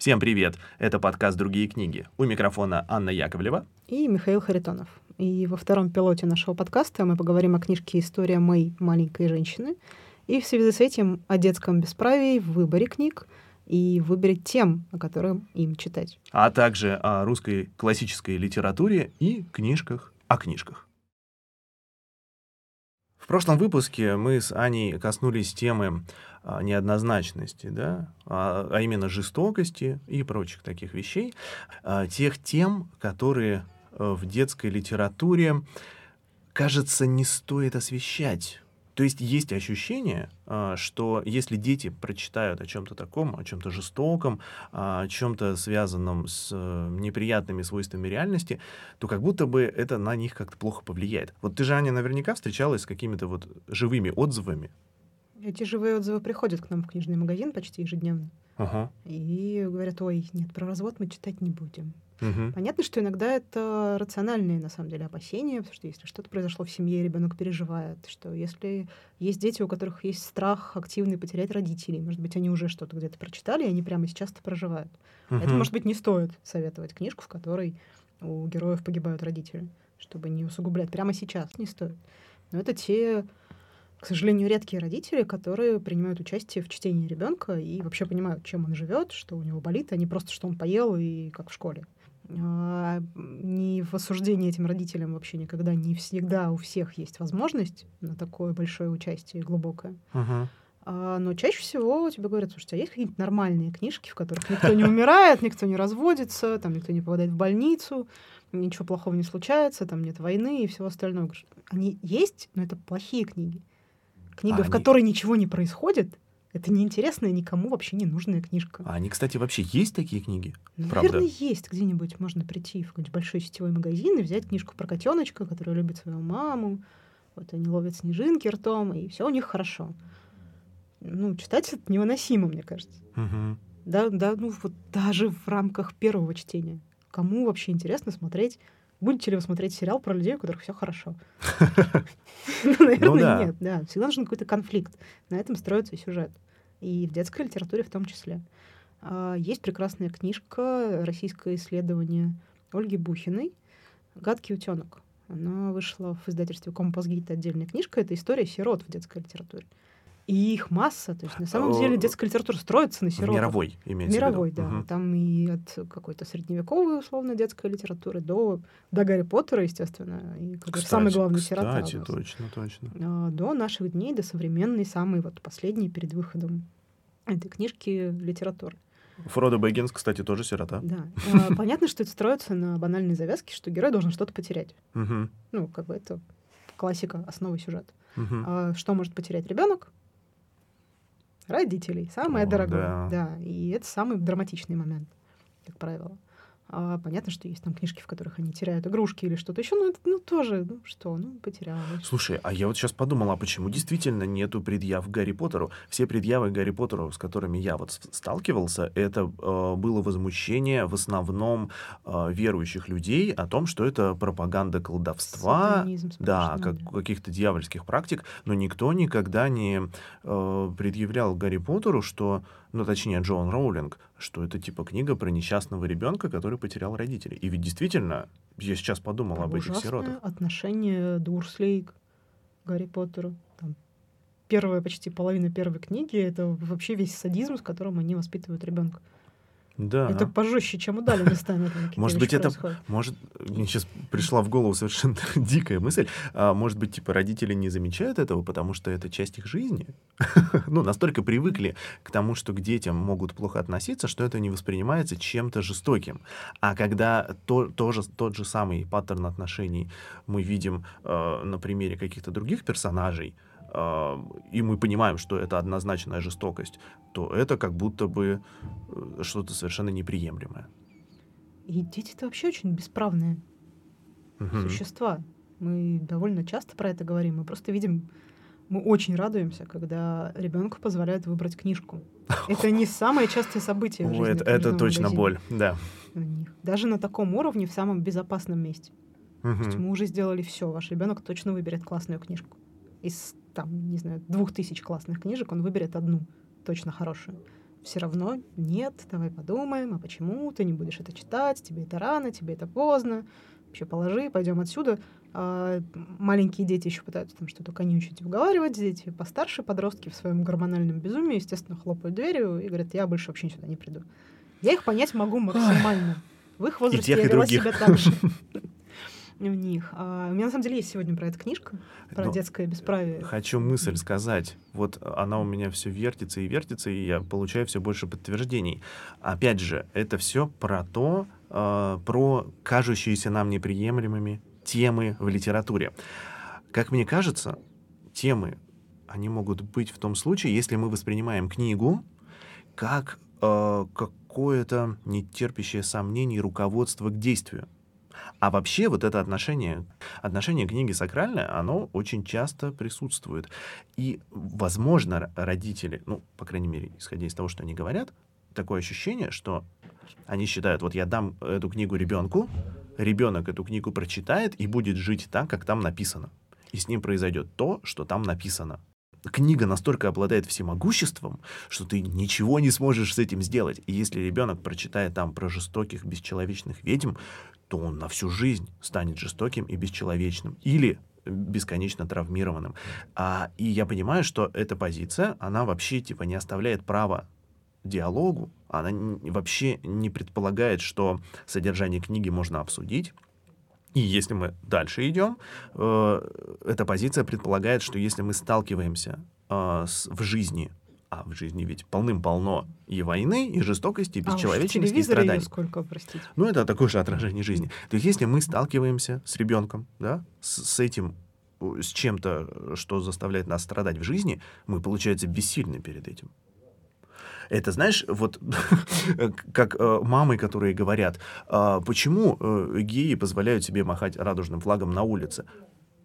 Всем привет! Это подкаст «Другие книги». У микрофона Анна Яковлева и Михаил Харитонов. И во втором пилоте нашего подкаста мы поговорим о книжке «История моей маленькой женщины» и в связи с этим о детском бесправии в выборе книг и выборе тем, о которых им читать. А также о русской классической литературе и книжках о книжках. Прошлом выпуске мы с Аней коснулись темы а, неоднозначности, да, а, а именно жестокости и прочих таких вещей, а, тех тем, которые э, в детской литературе, кажется, не стоит освещать. То есть есть ощущение, что если дети прочитают о чем-то таком, о чем-то жестоком, о чем-то связанном с э, неприятными свойствами реальности, то как будто бы это на них как-то плохо повлияет. Вот ты же, Аня, наверняка встречалась с какими-то вот живыми отзывами эти живые отзывы приходят к нам в книжный магазин почти ежедневно. Ага. И говорят, ой, нет, про развод мы читать не будем. Угу. Понятно, что иногда это рациональные, на самом деле, опасения, потому что если что-то произошло в семье, ребенок переживает, что если есть дети, у которых есть страх активный потерять родителей, может быть, они уже что-то где-то прочитали, и они прямо сейчас это проживают. Угу. Это, может быть, не стоит советовать книжку, в которой у героев погибают родители, чтобы не усугублять. Прямо сейчас не стоит. Но это те к сожалению, редкие родители, которые принимают участие в чтении ребенка и вообще понимают, чем он живет, что у него болит, а не просто, что он поел и как в школе. А, не в осуждении этим родителям вообще никогда не всегда у всех есть возможность на такое большое участие глубокое. Uh-huh. А, но чаще всего тебе говорят, слушайте, а есть какие-нибудь нормальные книжки, в которых никто не умирает, никто не разводится, там никто не попадает в больницу, ничего плохого не случается, там нет войны и всего остального. Они есть, но это плохие книги. Книга, а в они... которой ничего не происходит, это неинтересная, никому вообще не нужная книжка. А они, кстати, вообще есть такие книги? Ну, наверное, есть. Где-нибудь можно прийти в какой-нибудь большой сетевой магазин и взять книжку про котеночка, который любит свою маму. Вот они ловят снежинки ртом, и все у них хорошо. Ну, читать это невыносимо, мне кажется. Угу. Да, да, ну вот даже в рамках первого чтения. Кому вообще интересно смотреть Будете ли вы смотреть сериал про людей, у которых все хорошо? Ну, наверное, нет. Да, всегда нужен какой-то конфликт. На этом строится сюжет. И в детской литературе в том числе. А, есть прекрасная книжка, российское исследование Ольги Бухиной «Гадкий утенок». Она вышла в издательстве «Композгит» отдельная книжка. Это история сирот в детской литературе. И их масса. То есть, на самом деле, детская литература строится на сиротах. Мировой, имеется Мировой, в виду. да. Угу. Там и от какой-то средневековой, условно, детской литературы до, до Гарри Поттера, естественно, и кстати, самый главный кстати, сирота. Кстати, точно, точно. А, до наших дней, до современной, самой вот последней перед выходом этой книжки литературы. Фродо Бэггинс, кстати, тоже сирота. Да. А, понятно, что это строится на банальной завязке, что герой должен что-то потерять. Ну, как бы это классика, основа сюжета. А что может потерять ребенок? Родителей. Самое О, дорогое. Да. да. И это самый драматичный момент, как правило. А, понятно, что есть там книжки, в которых они теряют игрушки или что-то еще, но это ну, тоже, ну что, ну, потерял. Слушай, а я вот сейчас подумала, а почему действительно нету предъяв Гарри Поттеру? Все предъявы Гарри Поттеру, с которыми я вот сталкивался, это э, было возмущение в основном э, верующих людей о том, что это пропаганда колдовства, да, как, каких-то дьявольских практик, но никто никогда не э, предъявлял Гарри Поттеру, что ну, точнее, Джоан Роулинг, что это типа книга про несчастного ребенка, который потерял родителей. И ведь действительно, я сейчас подумал Там об этих сиротах. отношение Дурслей к Гарри Поттеру. Там первая почти половина первой книги — это вообще весь садизм, с которым они воспитывают ребенка. Да. Это пожестче, чем у Дали местами. Может быть, это... Может, мне сейчас пришла в голову совершенно дикая мысль. А, может быть, типа, родители не замечают этого, потому что это часть их жизни? ну, настолько привыкли к тому, что к детям могут плохо относиться, что это не воспринимается чем-то жестоким. А когда то, тоже, тот же самый паттерн отношений мы видим э, на примере каких-то других персонажей, и мы понимаем, что это однозначная жестокость, то это как будто бы э, что-то совершенно неприемлемое. И дети это вообще очень бесправные угу. существа. Мы довольно часто про это говорим. Мы просто видим, мы очень радуемся, когда ребенку позволяют выбрать книжку. Это не самое частое событие в жизни. Это, это точно боль, да. Даже на таком уровне, в самом безопасном месте. Угу. То есть мы уже сделали все. Ваш ребенок точно выберет классную книжку. Из там, не знаю, двух тысяч классных книжек он выберет одну, точно хорошую. все равно нет, давай подумаем, а почему ты не будешь это читать, тебе это рано, тебе это поздно, вообще положи, пойдем отсюда. А маленькие дети еще пытаются там что-то конючить, уговаривать, дети постарше, подростки в своем гормональном безумии, естественно, хлопают дверью и говорят, я больше вообще сюда не приду. Я их понять могу максимально. В их возрасте и тех, я и вела других. себя так же. В них. А у меня на самом деле есть сегодня про это книжка, про Но детское бесправие. Хочу мысль сказать. Вот она у меня все вертится и вертится, и я получаю все больше подтверждений. Опять же, это все про то, э, про кажущиеся нам неприемлемыми темы в литературе. Как мне кажется, темы, они могут быть в том случае, если мы воспринимаем книгу как э, какое-то нетерпящее сомнений руководство к действию. А вообще вот это отношение, отношение книги сакральное, оно очень часто присутствует. И, возможно, родители, ну, по крайней мере, исходя из того, что они говорят, такое ощущение, что они считают, вот я дам эту книгу ребенку, ребенок эту книгу прочитает и будет жить так, как там написано. И с ним произойдет то, что там написано. Книга настолько обладает всемогуществом, что ты ничего не сможешь с этим сделать. И если ребенок прочитает там про жестоких, бесчеловечных ведьм, то он на всю жизнь станет жестоким и бесчеловечным. Или бесконечно травмированным. А, и я понимаю, что эта позиция, она вообще типа не оставляет права диалогу, она н- вообще не предполагает, что содержание книги можно обсудить. И если мы дальше идем, э, эта позиция предполагает, что если мы сталкиваемся э, с- в жизни, а в жизни ведь полным-полно и войны, и жестокости, и А бесчеловечности, и телевизоре её страданий. сколько, простите. Ну, это такое же отражение жизни. То есть, если мы сталкиваемся с ребенком, да, с, с этим, э, с чем-то, что заставляет нас страдать в жизни, мы, получается, бессильны перед этим. Это, знаешь, вот как э, мамы, которые говорят, «А почему э, геи позволяют себе махать радужным флагом на улице?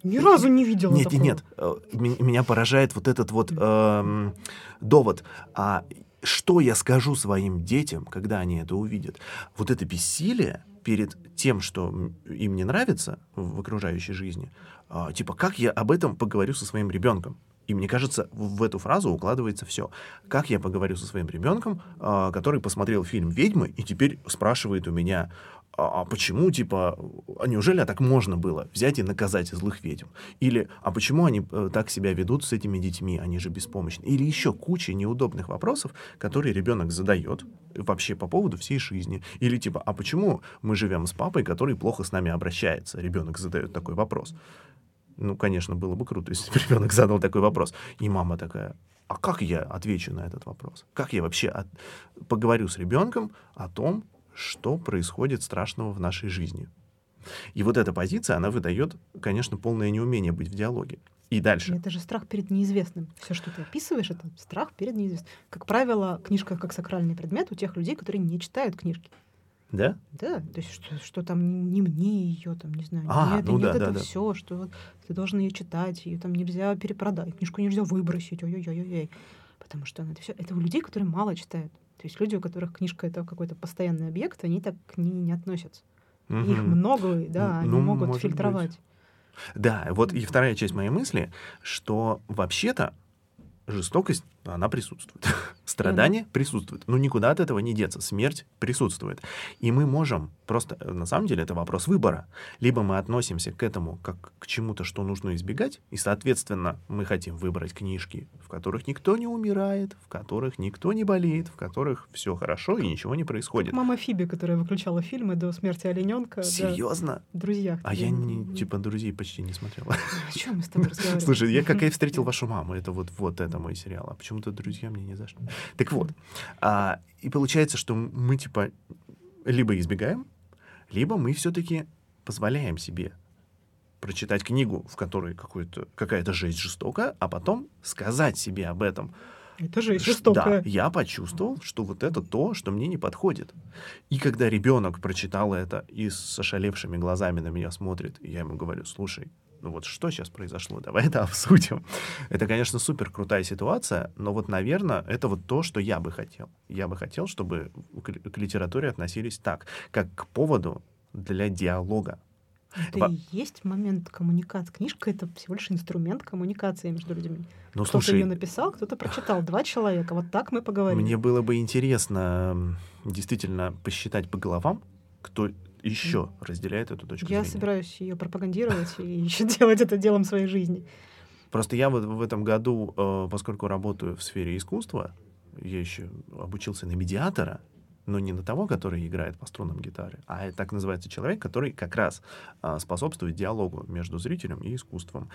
Ни разу не видела Нет, такого. нет, э, ме- меня поражает вот этот вот эм, довод. А что я скажу своим детям, когда они это увидят? Вот это бессилие перед тем, что им не нравится в окружающей жизни, а, типа, как я об этом поговорю со своим ребенком? И мне кажется, в в эту фразу укладывается все. Как я поговорю со своим ребенком, а, который посмотрел фильм «Ведьмы» и теперь спрашивает у меня, а, а почему, типа, а неужели так можно было взять и наказать злых ведьм? Или, а почему они э, так себя ведут с этими детьми, они же беспомощны? Или еще куча неудобных вопросов, которые ребенок задает вообще по поводу всей жизни. Или типа, а почему мы живем с папой, который плохо с нами обращается? Ребенок задает такой вопрос. Ну, конечно, было бы круто, если бы ребенок задал такой вопрос. И мама такая, а как я отвечу на этот вопрос? Как я вообще от- поговорю с ребенком о том, что происходит страшного в нашей жизни? И вот эта позиция, она выдает, конечно, полное неумение быть в диалоге. И дальше. Это же страх перед неизвестным. Все, что ты описываешь, это страх перед неизвестным. Как правило, книжка как сакральный предмет у тех людей, которые не читают книжки. Да? Да, то есть что, что там не мне ее, там, не знаю, А, нет, ну нет, да, это да, да. все, что вот ты должен ее читать, ее там нельзя перепродать, книжку нельзя выбросить, ой-ой-ой-ой. Потому что ну, это все, это у людей, которые мало читают. То есть люди, у которых книжка это какой-то постоянный объект, они так к ней не относятся. Их Мгм. много, да, Ну, они могут фильтровать. Да, вот и вторая часть моей мысли, что вообще-то жестокость, она присутствует. Страдание присутствует. Ну, никуда от этого не деться. Смерть присутствует. И мы можем просто, на самом деле, это вопрос выбора. Либо мы относимся к этому как к чему-то, что нужно избегать, и, соответственно, мы хотим выбрать книжки, в которых никто не умирает, в которых никто не болеет, в которых все хорошо и ничего не происходит. Мама Фиби, которая выключала фильмы до смерти олененка. Серьезно? Друзья. А я, не, типа, друзей почти не смотрел. О чем мы с тобой разговариваем? Слушай, я как я встретил вашу маму, это вот, вот это мой сериал, а почему-то друзья мне не зашли. Так вот, а, и получается, что мы типа либо избегаем, либо мы все-таки позволяем себе прочитать книгу, в которой какая-то жесть жестокая, а потом сказать себе об этом. Это же жестокое. Да, я почувствовал, что вот это то, что мне не подходит. И когда ребенок прочитал это и с ошалевшими глазами на меня смотрит, я ему говорю, слушай, ну вот что сейчас произошло, давай это обсудим. Это, конечно, супер крутая ситуация, но вот, наверное, это вот то, что я бы хотел. Я бы хотел, чтобы к, к литературе относились так, как к поводу для диалога. Это Во... и есть момент коммуникации. Книжка — это всего лишь инструмент коммуникации между людьми. Ну, кто-то слушай, ее написал, кто-то прочитал. Два человека. Вот так мы поговорим. Мне было бы интересно действительно посчитать по головам, кто еще разделяет эту точку Я зрения. собираюсь ее пропагандировать и еще делать это делом своей жизни. Просто я вот в этом году, э, поскольку работаю в сфере искусства, я еще обучился на медиатора, но не на того, который играет по струнам гитары, а так называется человек, который как раз а, способствует диалогу между зрителем и искусством.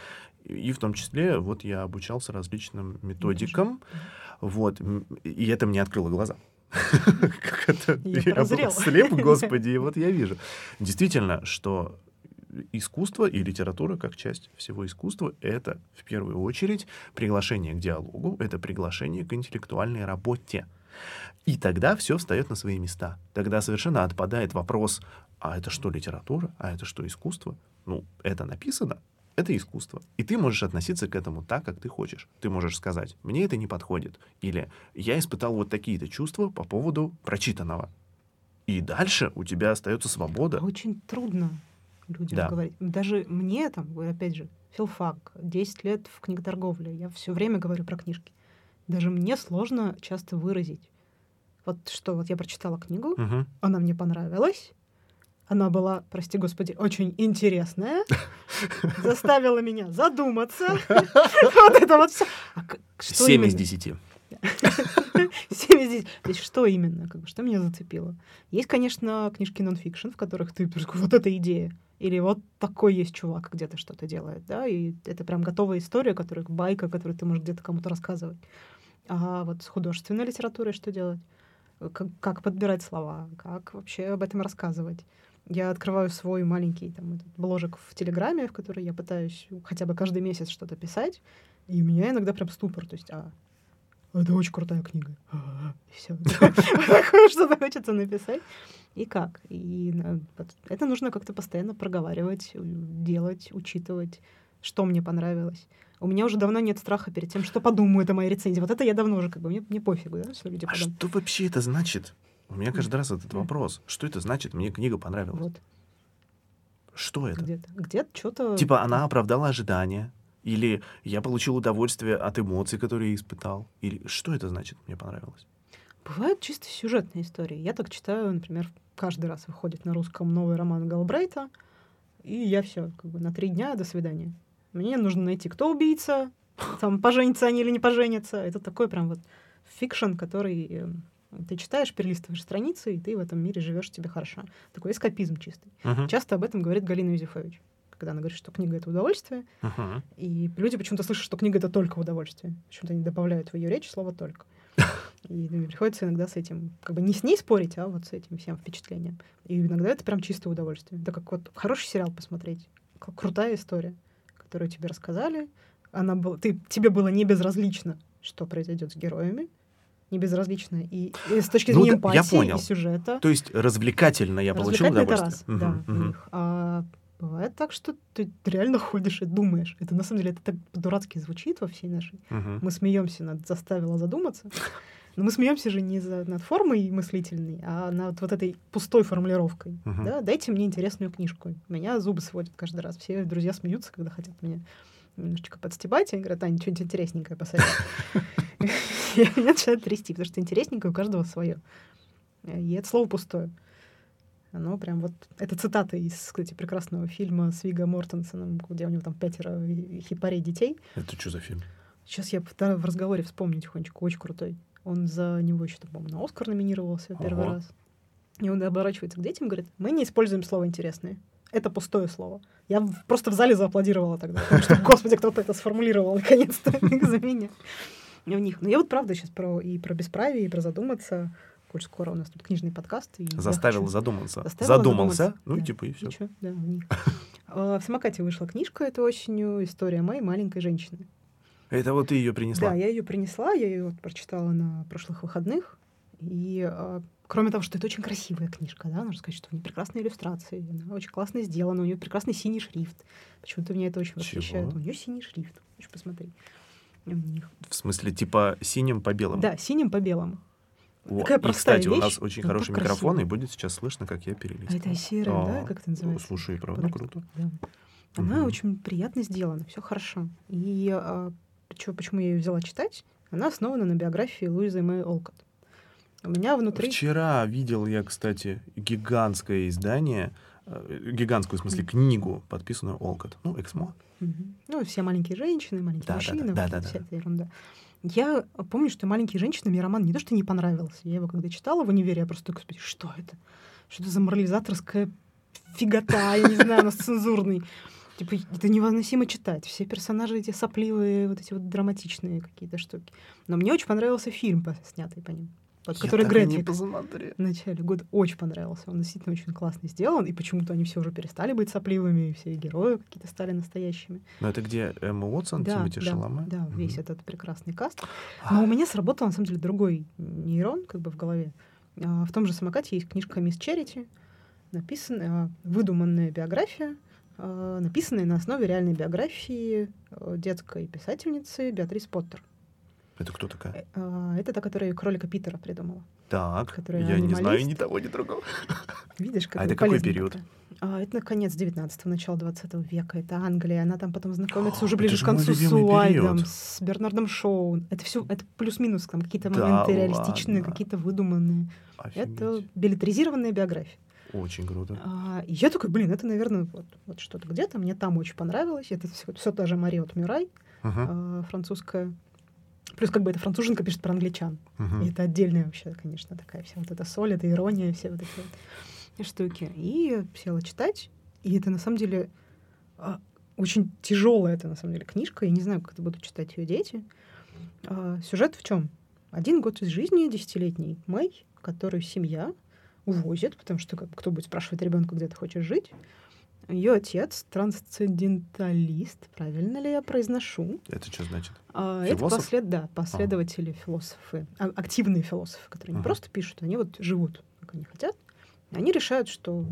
И, и в том числе вот я обучался различным методикам, вот, и это мне открыло глаза. Как это? Я был слеп, господи, и вот я вижу. Действительно, что искусство и литература как часть всего искусства — это в первую очередь приглашение к диалогу, это приглашение к интеллектуальной работе. И тогда все встает на свои места. Тогда совершенно отпадает вопрос, а это что литература, а это что искусство? Ну, это написано, это искусство. И ты можешь относиться к этому так, как ты хочешь. Ты можешь сказать, мне это не подходит. Или я испытал вот такие-то чувства по поводу прочитанного. И дальше у тебя остается свобода. Очень трудно людям да. говорить. Даже мне там, опять же, филфак, 10 лет в книготорговле, я все время говорю про книжки. Даже мне сложно часто выразить. Вот что, вот я прочитала книгу, угу. она мне понравилась, она была, прости господи, очень интересная, заставила меня задуматься. Вот это вот все. А Семь из десяти. Семь из десяти. То есть что именно? Как бы, что меня зацепило? Есть, конечно, книжки нонфикшн, в которых ты вот эта идея. Или вот такой есть чувак, где-то что-то делает, да, и это прям готовая история, которая байка, которую ты можешь где-то кому-то рассказывать. А вот с художественной литературой что делать? Как, как подбирать слова, как вообще об этом рассказывать. Я открываю свой маленький там, этот бложек в Телеграме, в который я пытаюсь хотя бы каждый месяц что-то писать, и у меня иногда прям ступор. То есть, а, это очень крутая книга. И все. Что-то хочется написать. И как? И это нужно как-то постоянно проговаривать, делать, учитывать, что мне понравилось. У меня уже давно нет страха перед тем, что подумают о моей рецензии. Вот это я давно уже как бы, мне, мне пофигу, да, что люди А подумают. что вообще это значит? У меня каждый раз этот вопрос. Что это значит? Мне книга понравилась. Вот. Что это? Где-то. Где-то что-то... Типа она оправдала ожидания, или я получил удовольствие от эмоций, которые я испытал? Или что это значит, мне понравилось? Бывают чисто сюжетные истории. Я так читаю, например, каждый раз выходит на русском новый роман Галбрейта, и я все, как бы на три дня до свидания. Мне нужно найти, кто убийца, там, поженятся они или не поженятся. Это такой прям вот fiction, который э, ты читаешь, перелистываешь страницы, и ты в этом мире живешь тебе хорошо. Такой эскапизм чистый. Uh-huh. Часто об этом говорит Галина Юзефович когда она говорит, что книга — это удовольствие. Uh-huh. И люди почему-то слышат, что книга — это только удовольствие. Почему-то они добавляют в ее речь слово «только». И приходится иногда с этим, как бы не с ней спорить, а вот с этим всем впечатлением. И иногда это прям чистое удовольствие. Это как вот хороший сериал посмотреть. Как крутая история, которую тебе рассказали. Она была, ты, тебе было не безразлично, что произойдет с героями, не безразлично и, и с точки зрения ну, эмпатии я понял. и сюжета. То есть развлекательно я получил удовольствие. Это раз, угу, да, угу. А Бывает так, что ты реально ходишь и думаешь. Это на самом деле это так по-дурацки звучит во всей нашей. Uh-huh. Мы смеемся над заставила задуматься. Но мы смеемся же не за, над формой мыслительной, а над вот этой пустой формулировкой. Uh-huh. Да? Дайте мне интересную книжку. Меня зубы сводят каждый раз. Все друзья смеются, когда хотят меня немножечко подстебать. Они говорят, Аня, что-нибудь интересненькое посоветуй. Меня начинает трясти, потому что интересненькое у каждого свое. И это слово пустое. Оно прям вот... Это цитата из, кстати, прекрасного фильма с Виго Мортенсоном, где у него там пятеро хипарей детей. Это что за фильм? Сейчас я в разговоре вспомнить тихонечко. Очень крутой. Он за него еще, по-моему, на Оскар номинировался первый раз. И он оборачивается к детям и говорит, мы не используем слово «интересные». Это пустое слово. Я просто в зале зааплодировала тогда. Потому что, господи, кто-то это сформулировал наконец-то за меня. В них. Но я вот правда сейчас про и про бесправие, и про задуматься коль скоро у нас тут книжный подкаст. И Заставил хочу... задуматься. Заставила Задумался, задуматься. ну да. и типа и все. Ничего, да, в них. А, в самокате вышла книжка этой осенью «История моей маленькой женщины». Это вот ты ее принесла? Да, я ее принесла, я ее вот прочитала на прошлых выходных. И а, кроме того, что это очень красивая книжка, да, нужно сказать, что у нее прекрасные иллюстрации, она очень классно сделана, у нее прекрасный синий шрифт. Почему-то меня это очень восхищает. У нее синий шрифт. Хочешь посмотреть? В смысле, типа синим по белому? Да, синим по белому. Вот. Такая И, простая кстати, у вещь, нас очень но хороший микрофон, красиво. и будет сейчас слышно, как я А перелистываю. это серая, да, как это называется? Слушай, правда Подожди. круто. Да. Она Мгм. очень приятно сделана, все хорошо. И а, чё- почему я ее взяла читать? Она основана на биографии Луизы Мэй Олкот. У меня внутри... Вчера видел я, кстати, гигантское издание, э, гигантскую, в смысле, книгу, подписанную Олкот. Ну, Эксмо. Ну, все маленькие женщины, маленькие Да, да, мужчины, да, да, эта да, вся да. эта ерунда. Я помню, что «Маленькие женщины» мне роман не то, что не понравился. Я его когда читала в универе, я просто, господи, что это? Что это за морализаторская фигота, я не знаю, она цензурный. Типа, это невыносимо читать. Все персонажи эти сопливые, вот эти вот драматичные какие-то штуки. Но мне очень понравился фильм, снятый по ним. Который я так и не Гретвик посмотрел. в начале года очень понравился. Он действительно очень классно сделан, и почему-то они все уже перестали быть сопливыми, и все герои какие-то стали настоящими. Но это где Эмма Уотсон, Да, Тимоти да, Шаломе? да, Мгм. весь этот прекрасный каст. Но у меня сработал, на самом деле, другой нейрон как бы в голове. А, В том же самокате есть книжка «Мисс Черити», написанная, выдуманная биография, а, написанная на основе реальной биографии детской писательницы Беатрис Поттер. Это кто такая? Э, а, Это та, которая кролика Питера придумала. Так, которая я не знаю ни того, ни другого. Видишь, как А это какой период? такая. А, это конец 19-го, начало 20 века. Это Англия. Она там потом знакомится уже Это ближе же к концу с Уайдом, с Бернардом Шоу. Это все, это плюс-минус там какие-то Да моменты реалистичные, ладно. какие-то выдуманные. Это Офигеть. билетризированная биография. Очень круто. А, и я такой, блин, это, наверное, вот, вот что-то где-то. Мне там очень понравилось. Это все, та же Мариот Мюрай, Ага, а, французская. Плюс как бы эта француженка пишет про англичан. мгм. И это отдельная вообще, конечно, такая вся вот эта соль, эта ирония, все вот эти вот штуки. И села читать. И это на самом деле а, очень тяжелая это на самом деле книжка. Я не знаю, как это будут читать ее дети. А, сюжет в чем? Один год из жизни десятилетней Мэй, которую семья увозит, потому что как, кто будет спрашивать ребенка, где ты хочешь жить. Ее отец трансценденталист, правильно ли я произношу? Это что значит? А, Это послед... да, последователи философы, а- активные философы, которые не Ага. просто пишут, они вот живут, как они хотят. Они решают, что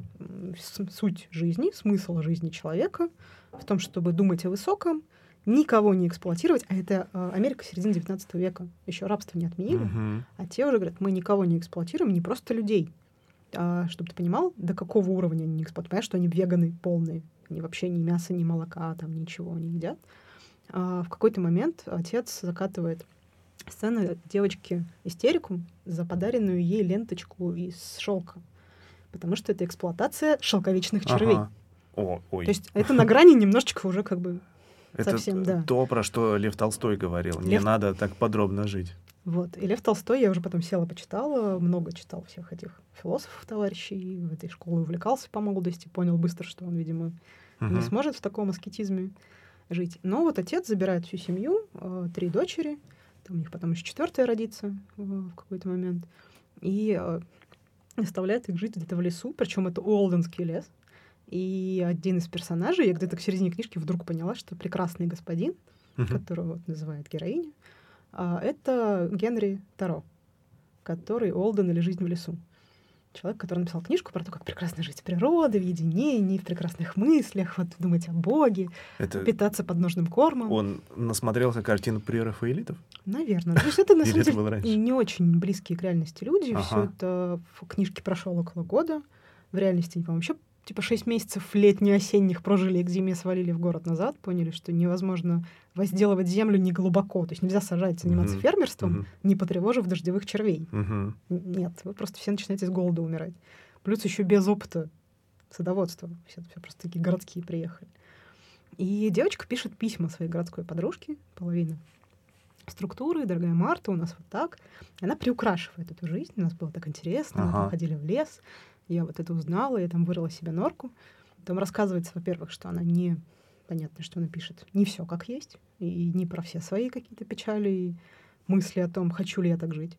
суть жизни, смысл жизни человека в том, чтобы думать о высоком, никого не эксплуатировать, а это а, Америка середины 19 века, еще рабство не отменили, Мгм. а те уже говорят, мы никого не эксплуатируем, не просто людей. А, чтобы ты понимал, до какого уровня они не эксплуатируют. Понимаешь, что они веганы полные. Они вообще ни мяса, ни молока, там ничего не едят. А, в какой-то момент отец закатывает сцену девочки истерику за подаренную ей ленточку из шелка. Потому что это эксплуатация шелковичных червей. Ага. О, ой. То есть это на грани немножечко уже как бы это совсем, да. то, про что Лев Толстой говорил. Не Лев- надо так подробно жить. Вот. И Лев Толстой, я уже потом села, почитала, много читал всех этих философов, товарищей, в этой школе увлекался по молодости, понял быстро, что он, видимо, не Мгм. сможет в таком аскетизме жить. Но вот отец забирает всю семью, э, три дочери, там у них потом еще четвертая родится э, в какой-то момент, и э, оставляет их жить где-то в лесу, причем это Уолденский лес. И один из персонажей, я где-то к середине книжки вдруг поняла, что прекрасный господин, Мгм. которого вот называет героиня, это Генри Таро, который Олден или «Жизнь в лесу». Человек, который написал книжку про то, как прекрасно жить в природе, в единении, в прекрасных мыслях, вот думать о Боге, Это питаться подножным кормом. он насмотрелся картину прерафаэлитов? Наверное. То есть это, на самом деле, не очень близкие к реальности люди. Все это в книжке прошел около года. В реальности, по-моему, вообще типа шесть месяцев летне-осенних прожили и к зиме свалили в город назад, поняли, что невозможно возделывать землю не глубоко. То есть нельзя сажать, заниматься Мгм. фермерством, Мгм. не потревожив дождевых червей. Н- Нет, вы просто все начинаете с голода умирать. Плюс еще без опыта садоводства. Все, все просто такие городские приехали. И девочка пишет письма своей городской подружке, половина структуры, дорогая Марта, у нас вот так. Она приукрашивает эту жизнь. У нас было так интересно, мы Ага. там ходили в лес. Я вот это узнала, я там вырыла себе норку. Там рассказывается, во-первых, что она не... Понятно, что она пишет не все как есть, и не про все свои какие-то печали и мысли о том, хочу ли я так жить.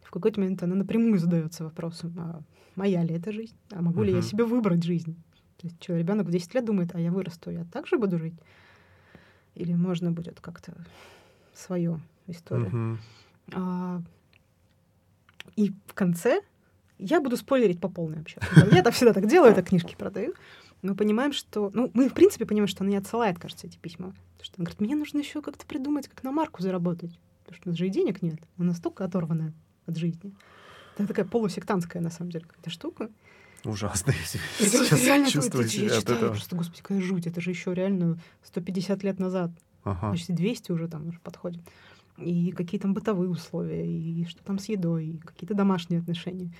В какой-то момент она напрямую задается вопросом, а моя ли это жизнь? А могу ли я себе выбрать жизнь? То есть что, ребенок в 10 лет думает, а я вырасту, я так же буду жить? Или можно будет как-то свою историю? Мгм. А, и в конце я буду спойлерить по полной вообще. Я так всегда так делаю, это книжки продаю. Мы понимаем, что... Ну, мы, в принципе, понимаем, что она не отсылает, кажется, эти письма. Потому что она говорит, мне нужно еще как-то придумать, как на марку заработать. Потому что у нас же и денег нет. Она настолько оторванная от жизни. Это такая полусектантская, на самом деле, какая-то штука. Ужасно. Я сейчас чувствую себя от этого. Просто, господи, какая жуть. Это же еще реально 150 лет назад. Ага. Почти 200 уже там уже подходит. И какие там бытовые условия, и что там с едой, и какие-то домашние отношения.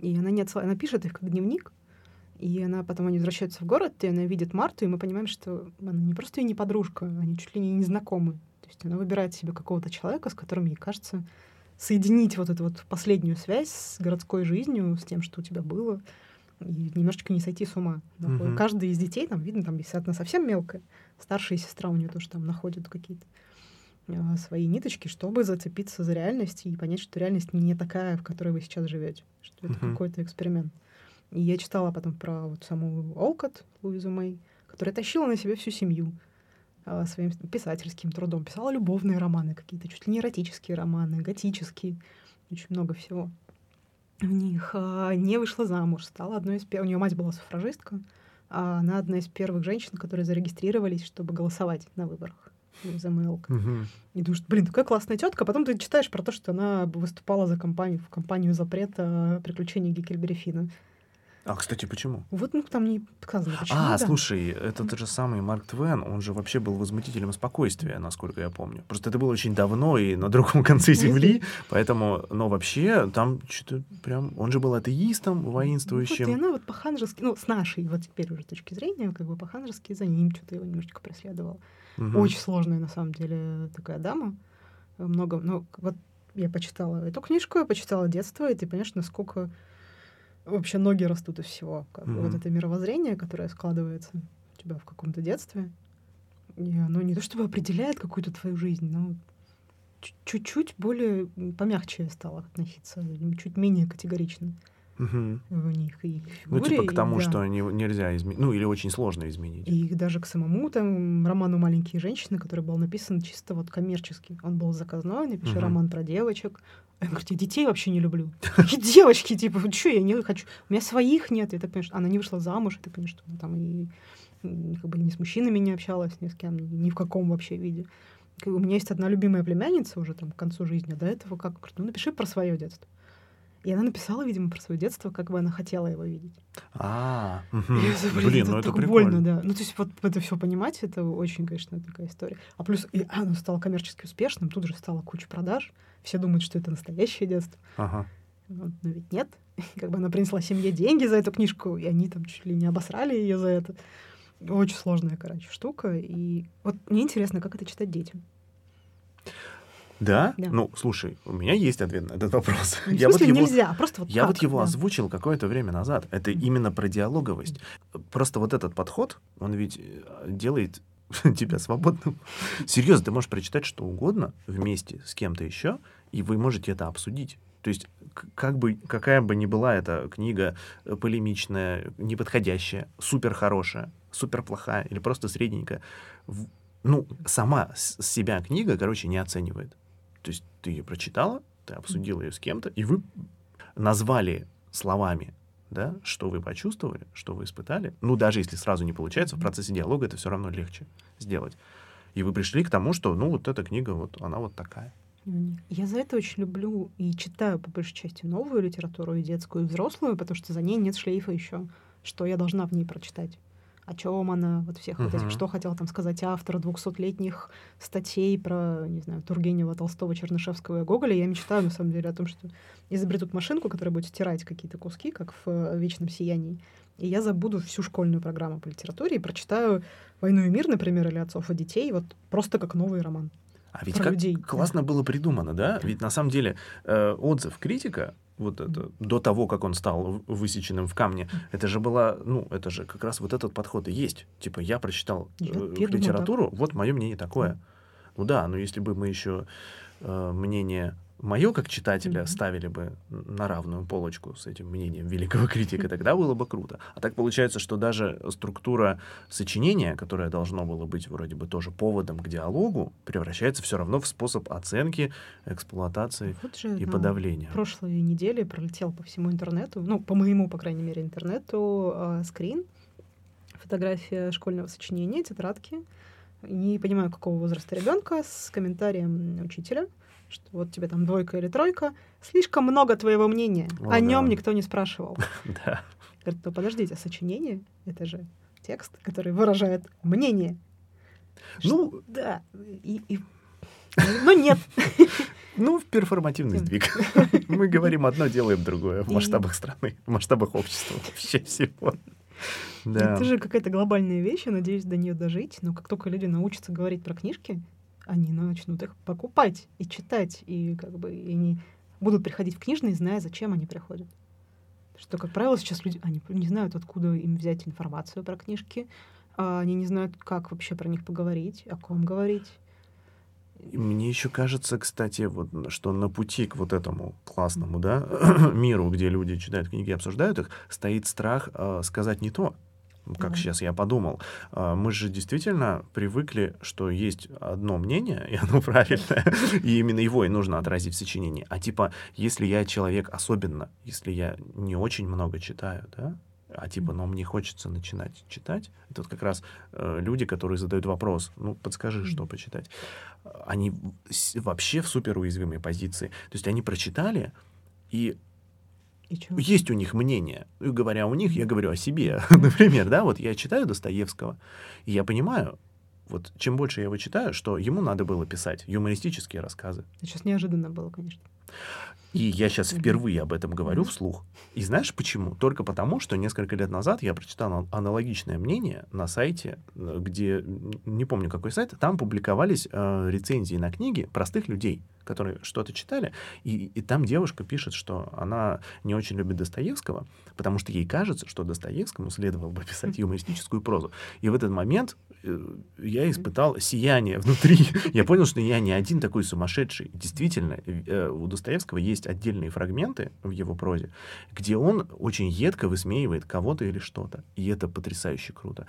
И она не отсылает, она пишет их как дневник, и она потом они возвращаются в город, и она видит Марту, и мы понимаем, что она не просто и не подружка, они чуть ли не знакомы. То есть она выбирает себе какого-то человека, с которым ей кажется соединить вот эту вот последнюю связь с городской жизнью, с тем, что у тебя было, и немножечко не сойти с ума. Mm-hmm. Каждый из детей, там видно, там, если одна совсем мелкая, старшая сестра у нее тоже там находит какие-то свои ниточки, чтобы зацепиться за реальность и понять, что реальность не такая, в которой вы сейчас живете, что это mm-hmm. какой-то эксперимент. И я читала потом про вот саму Олкот, Луизу Мэй, которая тащила на себе всю семью э, своим писательским трудом, писала любовные романы какие-то, чуть ли не эротические романы, готические, очень много всего в них, а, не вышла замуж, стала одной из первых... У нее мать была суфражистка, а она одна из первых женщин, которые зарегистрировались, чтобы голосовать на выборах МЛК. Угу. И думаешь, блин, такая классная тетка. А потом ты читаешь про то, что она выступала за компанию, в компанию запрета приключений Геккельбери Фина. А, кстати, почему? Вот, ну, там не сказано, почему. А, да. слушай, это тот же самый Марк Твен, он же вообще был возмутителем спокойствия, насколько я помню. Просто это было очень давно и на другом конце Земли, поэтому, но вообще там что-то прям... Он же был атеистом, воинствующим. Вот, и она вот по-ханжески, ну, с нашей вот теперь уже точки зрения, как бы по-ханжески за ним что-то его немножечко преследовал. Угу. Очень сложная, на самом деле, такая дама. Много, ну, вот я почитала эту книжку, я почитала детство, и ты понимаешь, насколько вообще ноги растут из всего. Как mm-hmm. Вот это мировоззрение, которое складывается у тебя в каком-то детстве, и оно не то чтобы определяет какую-то твою жизнь, но чуть-чуть более помягче стало относиться, чуть менее категорично угу. в них. И фигуре, ну, типа к тому, и, да. что не, нельзя изменить, ну, или очень сложно изменить. И даже к самому там роману «Маленькие женщины», который был написан чисто вот коммерчески. Он был заказной, напиши угу. роман про девочек. Я говорю, я детей вообще не люблю. И девочки, типа, что я не хочу? У меня своих нет. И ты понимаешь, она не вышла замуж, и ты понимаешь, что там и как бы ни с мужчинами не общалась, ни с кем, ни в каком вообще виде. У меня есть одна любимая племянница уже там к концу жизни, а до этого как? Ну, напиши про свое детство. И она написала, видимо, про свое детство, как бы она хотела его видеть. А, блин, ну это прикольно. больно, да. Ну, то есть вот это все понимать, это очень, конечно, такая история. А плюс и оно стало коммерчески успешным, тут же стало куча продаж. Все думают, что это настоящее детство. Ага. Вот, но ведь нет. Как бы она принесла семье деньги за эту книжку, и они там чуть ли не обосрали ее за это. Очень сложная, короче, штука. И вот мне интересно, как это читать детям. Да? да? Ну, слушай, у меня есть ответ на этот вопрос. Ну, в я вот его, нельзя, просто вот Я как, вот его да. озвучил какое-то время назад. Это mm. именно про диалоговость. Просто вот этот подход, он ведь э, делает тебя свободным. Серьезно, ты можешь прочитать что угодно вместе с кем-то еще, и вы можете это обсудить. То есть, как бы, какая бы ни была эта книга э, полемичная, неподходящая, супер хорошая, супер плохая или просто средненькая, ну, сама себя книга, короче, не оценивает. То есть ты ее прочитала, ты обсудила ее с кем-то, и вы назвали словами, да, что вы почувствовали, что вы испытали. Ну, даже если сразу не получается, в процессе диалога это все равно легче сделать. И вы пришли к тому, что, ну, вот эта книга, вот она вот такая. Я за это очень люблю и читаю, по большей части, новую литературу, и детскую, и взрослую, потому что за ней нет шлейфа еще, что я должна в ней прочитать о чем она, вот всех uh-huh. вот этих, что хотел там сказать автор 200-летних статей про, не знаю, Тургенева, Толстого, Чернышевского и Гоголя. Я мечтаю, на самом деле, о том, что изобретут машинку, которая будет стирать какие-то куски, как в э, «Вечном сиянии», и я забуду всю школьную программу по литературе и прочитаю «Войну и мир», например, или «Отцов и детей», вот просто как новый роман. А ведь как людей. классно было придумано, да? Ведь на самом деле э, отзыв критика вот это, до того, как он стал высеченным в камне, это же была, ну, это же как раз вот этот подход и есть. Типа, я прочитал я, э, я литературу, думаю, вот мое мнение такое. Ну да, но если бы мы еще э, мнение мое как читателя mm-hmm. ставили бы на равную полочку с этим мнением великого критика, тогда было бы круто. А так получается, что даже структура сочинения, которое должно было быть вроде бы тоже поводом к диалогу, превращается все равно в способ оценки, эксплуатации вот же, и подавления. Прошлой неделе пролетел по всему интернету, ну, по моему, по крайней мере, интернету, э, скрин, фотография школьного сочинения, тетрадки. Не понимаю, какого возраста ребенка, с комментарием учителя — что вот тебе там двойка или тройка, слишком много твоего мнения, О, о нем никто не спрашивал. Да. Говорит, ну подождите, сочинение — это же текст, который выражает мнение. Ну, да, и, и... ну нет. Ну, в перформативный сдвиг. Мы говорим одно, делаем другое в масштабах страны, в масштабах общества, вообще всего. Да. Это же какая-то глобальная вещь, я надеюсь до нее дожить, но как только люди научатся говорить про книжки, они начнут их покупать и читать, и как бы и они будут приходить в книжные, зная, зачем они приходят. Что, как правило, сейчас люди они не знают, откуда им взять информацию про книжки, а они не знают, как вообще про них поговорить, о ком говорить. Мне еще кажется, кстати, вот, что на пути к вот этому классному да, миру, где люди читают книги и обсуждают их, стоит страх э, сказать не то как mm-hmm. сейчас я подумал, а, мы же действительно привыкли, что есть одно мнение, и оно правильное, и именно его и нужно отразить в сочинении. А типа, если я человек особенно, если я не очень много читаю, да, а типа, но мне хочется начинать читать, это вот как раз э, люди, которые задают вопрос, ну, подскажи, что почитать. Они вообще в супер уязвимой позиции. То есть они прочитали, и есть у них мнение. И говоря у них, я говорю о себе. Например, да, вот я читаю Достоевского, и я понимаю, вот чем больше я его читаю, что ему надо было писать юмористические рассказы. Сейчас неожиданно было, конечно. И я сейчас впервые об этом говорю вслух. И знаешь почему? Только потому, что несколько лет назад я прочитал аналогичное мнение на сайте, э, где, не помню какой сайт, там публиковались э, рецензии на книги простых людей которые что-то читали, и, и там девушка пишет, что она не очень любит Достоевского, потому что ей кажется, что Достоевскому следовало бы писать юмористическую прозу. И в этот момент э, я испытал сияние внутри. Я понял, что я не один такой сумасшедший. Действительно, э, у Достоевского есть отдельные фрагменты в его прозе, где он очень едко высмеивает кого-то или что-то. И это потрясающе круто.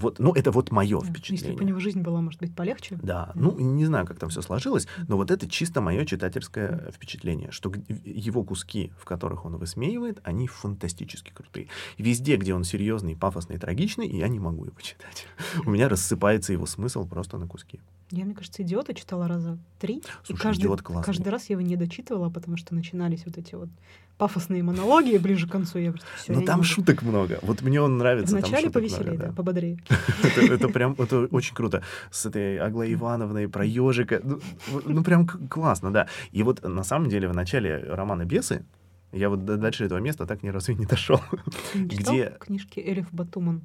Вот, ну, это вот мое да, впечатление. Если бы у него жизнь была, может быть, полегче. Да, ну, не знаю, как там все сложилось, но вот это чисто мое читательское впечатление, что его куски, в которых он высмеивает, они фантастически крутые. Везде, где он серьезный, пафосный, трагичный, я не могу его читать. У меня рассыпается его смысл просто на куски. Я, мне кажется, «Идиота» читала раза три. Слушай, и каждый, «Идиот» классный. Каждый раз я его не дочитывала, потому что начинались вот эти вот пафосные монологи ближе к концу. Я просто, всё, Но там шуток много. Вот мне он нравится. Вначале повеселее, да, пободрее. Это прям, это очень круто. С этой Аглой Ивановной про ежика. Ну, ну, прям классно, да. И вот на самом деле в начале романа «Бесы» я вот дальше этого места так ни разу и не дошел. Где книжки Элиф Батуман?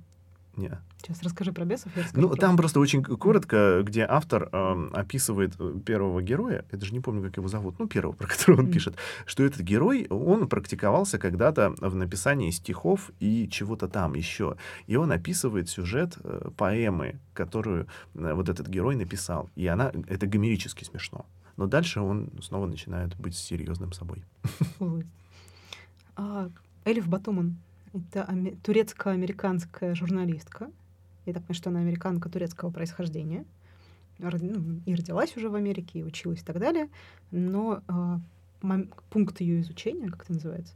Не. Сейчас расскажи про бесов. Я ну, про... там просто очень коротко, где автор э, описывает первого героя, я даже не помню, как его зовут, ну, первого, про которого он пишет, что этот герой, он практиковался когда-то в написании стихов и чего-то там еще. И он описывает сюжет э, поэмы, которую э, вот этот герой написал. И она, это гомерически смешно. Но дальше он снова начинает быть серьезным собой. А, Элиф Батуман это турецко-американская журналистка. Я так понимаю, что она американка турецкого происхождения. Ну, и родилась уже в Америке, и училась и так далее. Но э, пункт ее изучения, как это называется,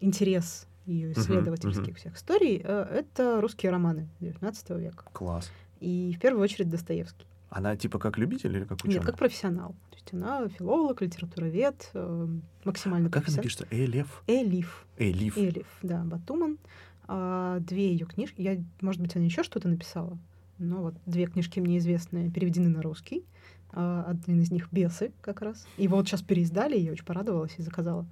интерес ее исследовательских uh-huh, всех историй, э, это русские романы XIX века. Класс. И в первую очередь Достоевский. Она типа как любитель или как ученый? Нет, как профессионал. То есть она филолог, литературовед, э, максимально а Как она пишется? Элиф? Элиф. Элиф. Элиф, да, Батуман. А, две ее книжки, я, может быть, она еще что-то написала, но вот две книжки мне известны, переведены на русский. А, один из них «Бесы» как раз. Его вот сейчас переиздали, я очень порадовалась и заказала.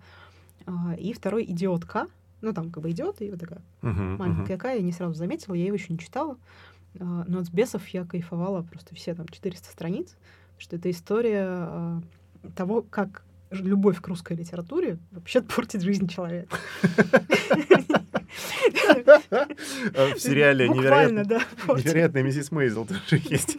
А, и второй «Идиотка». Ну, там как бы идиот, и вот такая uh-huh, маленькая uh-huh. я не сразу заметила, я его еще не читала. А, но от бесов я кайфовала просто все там 400 страниц, что это история а, того, как любовь к русской литературе вообще портит жизнь человека. В сериале «Невероятная миссис Мейзел» тоже есть.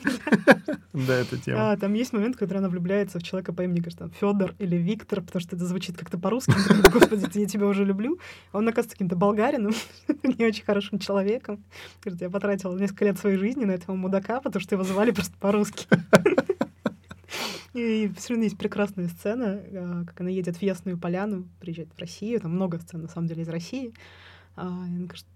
Да, эта тема. Там есть момент, когда она влюбляется в человека по имени, кажется, Федор или Виктор, потому что это звучит как-то по-русски. Господи, я тебя уже люблю. Он оказывается каким-то болгарином, не очень хорошим человеком. Говорит, я потратила несколько лет своей жизни на этого мудака, потому что его звали просто по-русски. И все равно есть прекрасная сцена, а, как она едет в Ясную Поляну, приезжает в Россию. Там много сцен, на самом деле, из России. А,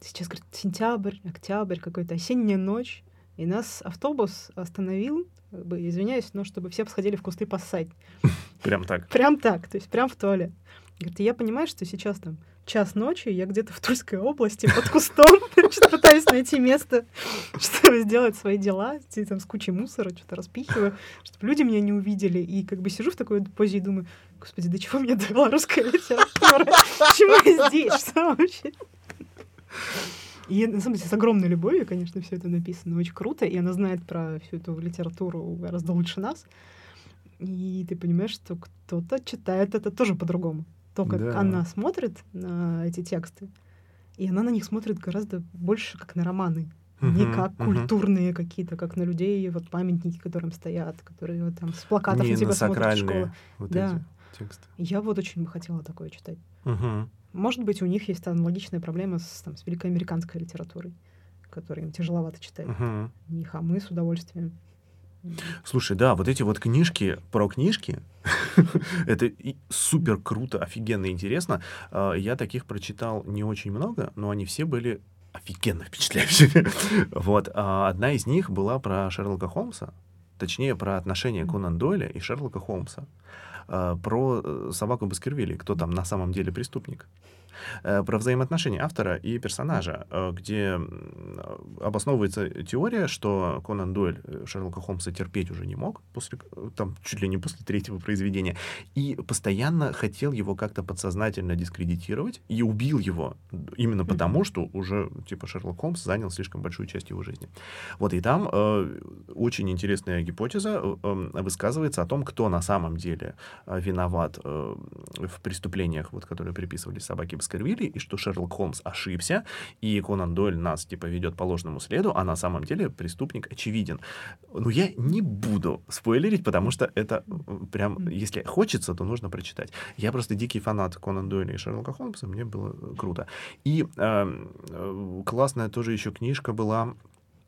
сейчас, говорит, сентябрь, октябрь, какая-то осенняя ночь. И нас автобус остановил, как бы, извиняюсь, но чтобы все посходили в кусты поссать. Прям так? Прям так, то есть прям в туалет. Говорит, я понимаю, что сейчас там час ночи, я где-то в Тульской области под кустом пытаюсь найти место, чтобы сделать свои дела, там с кучей мусора, что-то распихиваю, чтобы люди меня не увидели. И как бы сижу в такой позе и думаю, господи, до чего мне дала русская литература? Почему я здесь? Что вообще? И на самом деле с огромной любовью, конечно, все это написано, очень круто, и она знает про всю эту литературу гораздо лучше нас. И ты понимаешь, что кто-то читает это тоже по-другому. То, как да. она смотрит на эти тексты, и она на них смотрит гораздо больше как на романы, не как uh-huh. культурные какие-то, как на людей, вот памятники, которым стоят, которые вот, там с плакатов не на тебя на смотрят в школу. Вот да. эти тексты. Я вот очень бы хотела такое читать. Uh-huh. Может быть, у них есть аналогичная проблема с, там, с великоамериканской литературой, которую им тяжеловато читать. Uh-huh. Них, а мы с удовольствием. Слушай, да, вот эти вот книжки про книжки, это супер круто, офигенно интересно. А, я таких прочитал не очень много, но они все были офигенно впечатляющими. вот. А одна из них была про Шерлока Холмса, точнее, про отношения Конан Дойля и Шерлока Холмса. А, про э, собаку Баскервилли, кто там на самом деле преступник. Э, про взаимоотношения автора и персонажа, э, где обосновывается теория, что Конан Дойль э, Шерлока Холмса терпеть уже не мог, после, там, чуть ли не после третьего произведения, и постоянно хотел его как-то подсознательно дискредитировать, и убил его именно потому, что уже, типа, Шерлок Холмс занял слишком большую часть его жизни. Вот, и там э, очень интересная гипотеза э, высказывается о том, кто на самом деле виноват э, в преступлениях, вот, которые приписывали собаке Баскервилли, и что Шерлок Холмс ошибся, и Конан Дойль нас, типа, ведет по ложному следу, а на самом деле преступник очевиден. Но я не буду спойлерить, потому что это прям, если хочется, то нужно прочитать. Я просто дикий фанат Конан Дойля и Шерлока Холмса, мне было круто. И э, классная тоже еще книжка была,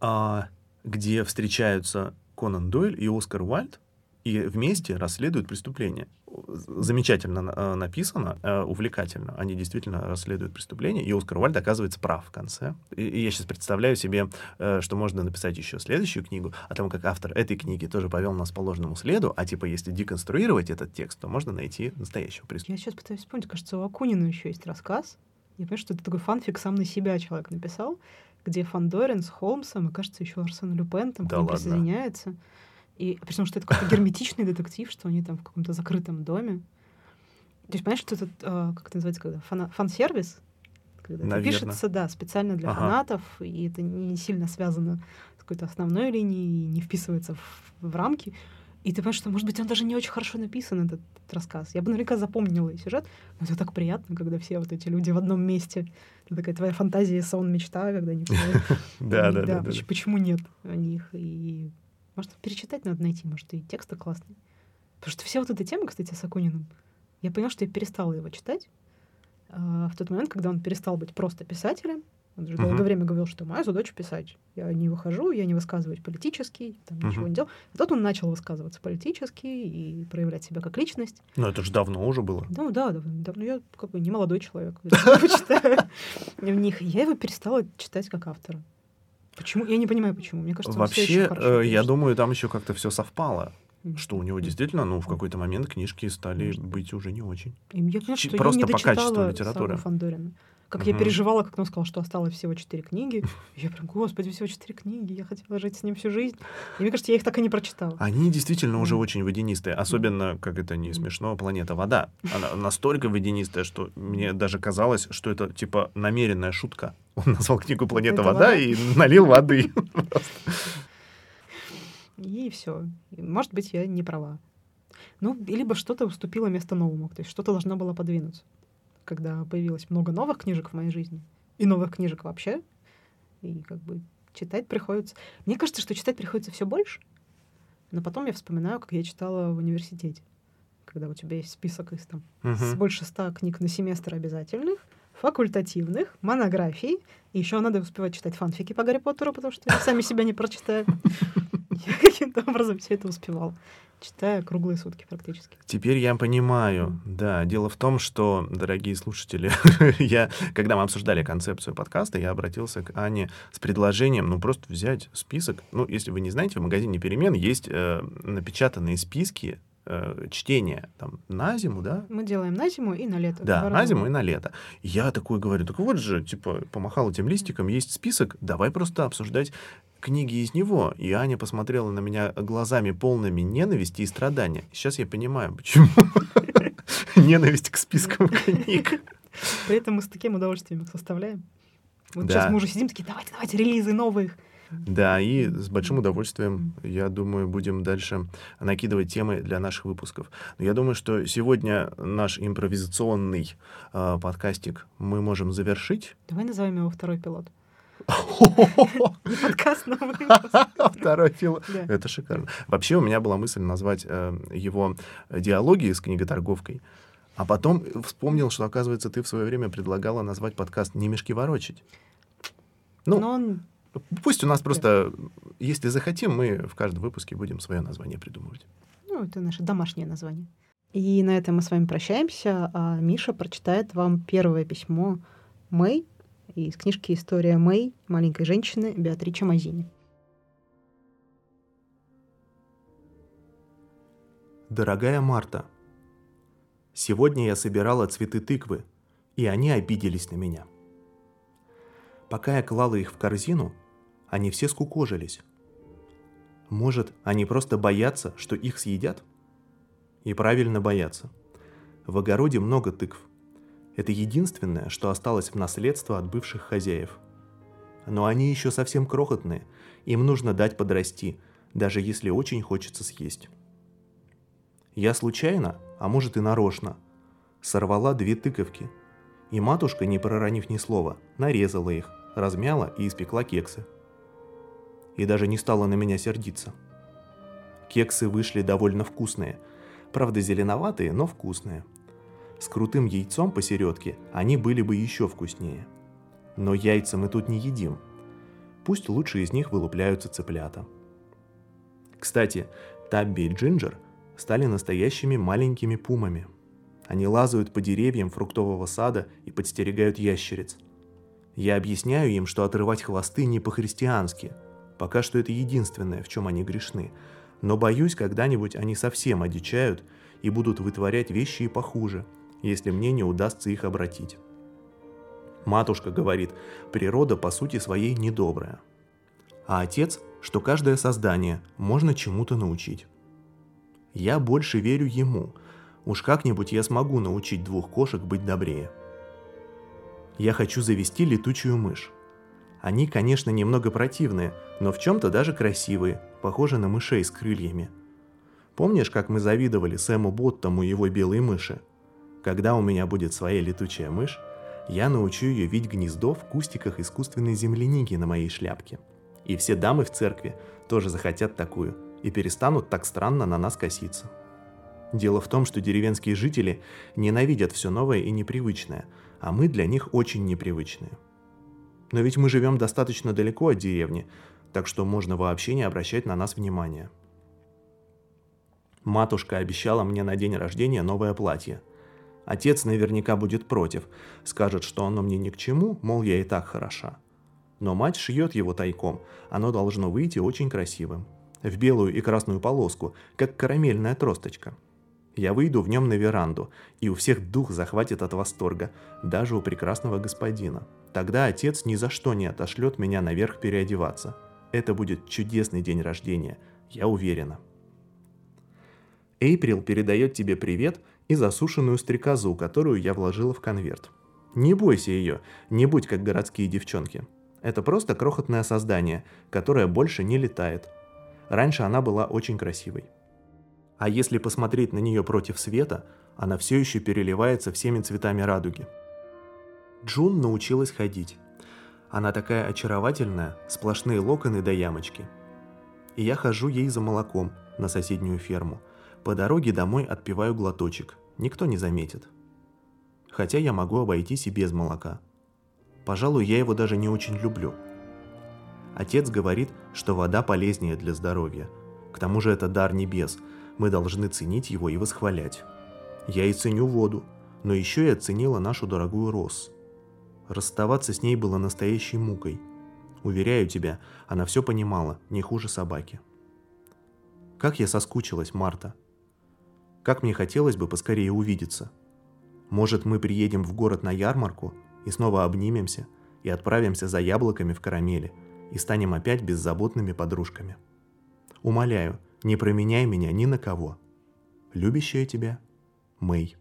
э, где встречаются Конан Дойль и Оскар Уальд, и вместе расследуют преступление. Замечательно э, написано, э, увлекательно. Они действительно расследуют преступление, и Оскар Уальд оказывается прав в конце. И я сейчас представляю себе, э, что можно написать еще следующую книгу о том, как автор этой книги тоже повел нас по ложному следу, а типа если деконструировать этот текст, то можно найти настоящего преступника. Я сейчас пытаюсь вспомнить, кажется, у Акунина еще есть рассказ. Я понимаю, что это такой фанфик сам на себя человек написал, где Фандорин с Холмсом, и, кажется, еще Арсен Люпен там да к ним ладно. И при том, что это какой-то герметичный детектив, что они там в каком-то закрытом доме. То есть, понимаешь, что это, э, как это называется, когда фана- фан-сервис? Когда это пишется, да, специально для ага. фанатов, и это не сильно связано с какой-то основной линией, не вписывается в, в рамки. И ты понимаешь, что, может быть, он даже не очень хорошо написан, этот, этот рассказ. Я бы наверняка запомнила и сюжет, но это так приятно, когда все вот эти люди в одном месте. Это такая твоя фантазия, сон, мечта, когда они Да, да, да. Почему нет о них? И может, перечитать надо найти, может, и тексты классные. Потому что все вот эта тема, кстати, с Акуниным, я поняла, что я перестала его читать а, в тот момент, когда он перестал быть просто писателем. Он же uh-huh. долгое время говорил, что моя задача писать. Я не выхожу, я не высказываюсь политически, там uh-huh. ничего не делал. А тут он начал высказываться политически и проявлять себя как личность. Ну, это же давно уже было. Ну, да, давно. давно. Я как бы не молодой человек. Я читаю в них. Я его перестала читать как автора. Почему? Я не понимаю, почему. Мне кажется, вообще, э, я думаю, там еще как-то все совпало. Что у него действительно, ну, в какой-то момент книжки стали быть уже не очень. Я понимаю, что Просто я не по качеству литературы. Как угу. я переживала, как он сказал, что осталось всего четыре книги. Я прям, господи, всего четыре книги, я хотела жить с ним всю жизнь. И мне кажется, я их так и не прочитала. Они действительно уже очень водянистые. Особенно, как это не смешно, планета вода. Она настолько водянистая, что мне даже казалось, что это типа намеренная шутка. Он назвал книгу «Планета вода» и налил воды. И все. Может быть, я не права. Ну, либо что-то уступило место новому, то есть что-то должно было подвинуться когда появилось много новых книжек в моей жизни, и новых книжек вообще, и как бы читать приходится... Мне кажется, что читать приходится все больше, но потом я вспоминаю, как я читала в университете, когда у тебя есть список из там с больше ста книг на семестр обязательных, факультативных, монографий, и еще надо успевать читать фанфики по Гарри Поттеру, потому что я сами себя не прочитаю. Я каким-то образом все это успевал читая круглые сутки практически. Теперь я понимаю, да. Дело в том, что, дорогие слушатели, я, когда мы обсуждали концепцию подкаста, я обратился к Ане с предложением, ну, просто взять список. Ну, если вы не знаете, в магазине «Перемен» есть э, напечатанные списки э, чтение там на зиму, да? Мы делаем на зиму и на лето. Да, на зиму и на лето. Я такой говорю, так вот же, типа, помахал этим листиком, есть список, давай просто обсуждать книги из него. И Аня посмотрела на меня глазами полными ненависти и страдания. Сейчас я понимаю, почему ненависть к спискам книг. При этом мы с таким удовольствием их составляем. Вот сейчас мы уже сидим такие, давайте, давайте, релизы новых. Да, и с большим удовольствием, я думаю, будем дальше накидывать темы для наших выпусков. Но я думаю, что сегодня наш импровизационный э, подкастик мы можем завершить. Давай назовем его второй пилот. Подкаст, но Второй пилот. Это шикарно. Вообще у меня была мысль назвать э, его диалоги с книготорговкой. А потом вспомнил, что, оказывается, ты в свое время предлагала назвать подкаст «Не мешки ворочить». Ну, Но он Пусть у нас просто, если захотим, мы в каждом выпуске будем свое название придумывать. Ну, это наше домашнее название. И на этом мы с вами прощаемся. А Миша прочитает вам первое письмо Мэй из книжки «История Мэй. Маленькой женщины» Беатрича Мазини. Дорогая Марта, сегодня я собирала цветы тыквы, и они обиделись на меня. Пока я клала их в корзину, они все скукожились. Может, они просто боятся, что их съедят? И правильно боятся. В огороде много тыкв. Это единственное, что осталось в наследство от бывших хозяев. Но они еще совсем крохотные, им нужно дать подрасти, даже если очень хочется съесть. Я случайно, а может и нарочно, сорвала две тыковки, и матушка, не проронив ни слова, нарезала их, размяла и испекла кексы и даже не стала на меня сердиться. Кексы вышли довольно вкусные, правда зеленоватые, но вкусные. С крутым яйцом посередке они были бы еще вкуснее. Но яйца мы тут не едим. Пусть лучше из них вылупляются цыплята. Кстати, Табби и Джинджер стали настоящими маленькими пумами. Они лазают по деревьям фруктового сада и подстерегают ящериц. Я объясняю им, что отрывать хвосты не по-христиански – Пока что это единственное, в чем они грешны. Но боюсь, когда-нибудь они совсем одичают и будут вытворять вещи и похуже, если мне не удастся их обратить. Матушка говорит, природа по сути своей недобрая. А отец, что каждое создание можно чему-то научить. Я больше верю ему. Уж как-нибудь я смогу научить двух кошек быть добрее. Я хочу завести летучую мышь. Они, конечно, немного противные, но в чем-то даже красивые, похожи на мышей с крыльями. Помнишь, как мы завидовали Сэму Боттому и его белой мыши? Когда у меня будет своя летучая мышь, я научу ее видеть гнездо в кустиках искусственной земляники на моей шляпке. И все дамы в церкви тоже захотят такую и перестанут так странно на нас коситься. Дело в том, что деревенские жители ненавидят все новое и непривычное, а мы для них очень непривычные. Но ведь мы живем достаточно далеко от деревни, так что можно вообще не обращать на нас внимания. Матушка обещала мне на день рождения новое платье. Отец наверняка будет против, скажет, что оно мне ни к чему, мол, я и так хороша. Но мать шьет его тайком, оно должно выйти очень красивым. В белую и красную полоску, как карамельная тросточка. Я выйду в нем на веранду, и у всех дух захватит от восторга, даже у прекрасного господина. Тогда отец ни за что не отошлет меня наверх переодеваться. Это будет чудесный день рождения, я уверена. Эйприл передает тебе привет и засушенную стрекозу, которую я вложила в конверт. Не бойся ее, не будь как городские девчонки. Это просто крохотное создание, которое больше не летает. Раньше она была очень красивой. А если посмотреть на нее против света, она все еще переливается всеми цветами радуги – Джун научилась ходить. Она такая очаровательная, сплошные локоны до ямочки. И я хожу ей за молоком на соседнюю ферму. По дороге домой отпиваю глоточек. Никто не заметит. Хотя я могу обойтись и без молока. Пожалуй, я его даже не очень люблю. Отец говорит, что вода полезнее для здоровья. К тому же это дар небес. Мы должны ценить его и восхвалять. Я и ценю воду, но еще я ценила нашу дорогую Росс. Расставаться с ней было настоящей мукой. Уверяю тебя, она все понимала, не хуже собаки. Как я соскучилась, Марта. Как мне хотелось бы поскорее увидеться. Может, мы приедем в город на ярмарку и снова обнимемся и отправимся за яблоками в карамели и станем опять беззаботными подружками. Умоляю, не променяй меня ни на кого. Любящая тебя Мэй.